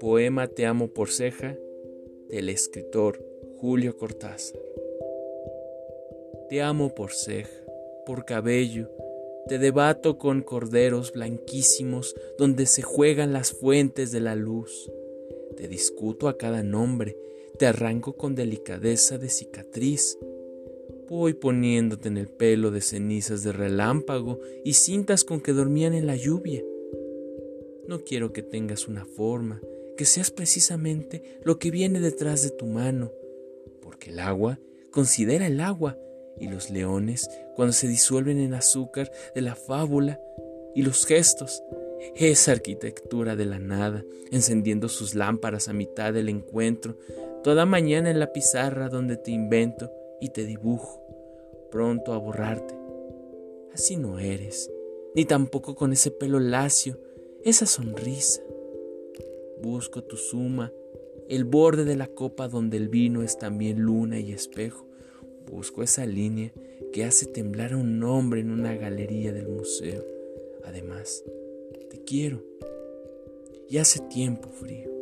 Poema Te amo por ceja del escritor Julio Cortázar. Te amo por ceja, por cabello, te debato con corderos blanquísimos donde se juegan las fuentes de la luz. Te discuto a cada nombre, te arranco con delicadeza de cicatriz. Voy poniéndote en el pelo de cenizas de relámpago y cintas con que dormían en la lluvia. No quiero que tengas una forma, que seas precisamente lo que viene detrás de tu mano, porque el agua considera el agua y los leones cuando se disuelven en azúcar de la fábula y los gestos, esa arquitectura de la nada, encendiendo sus lámparas a mitad del encuentro, toda mañana en la pizarra donde te invento y te dibujo, pronto a borrarte. Así no eres, ni tampoco con ese pelo lacio, esa sonrisa. Busco tu suma, el borde de la copa donde el vino es también luna y espejo. Busco esa línea que hace temblar a un hombre en una galería del museo. Además, te quiero. Y hace tiempo frío.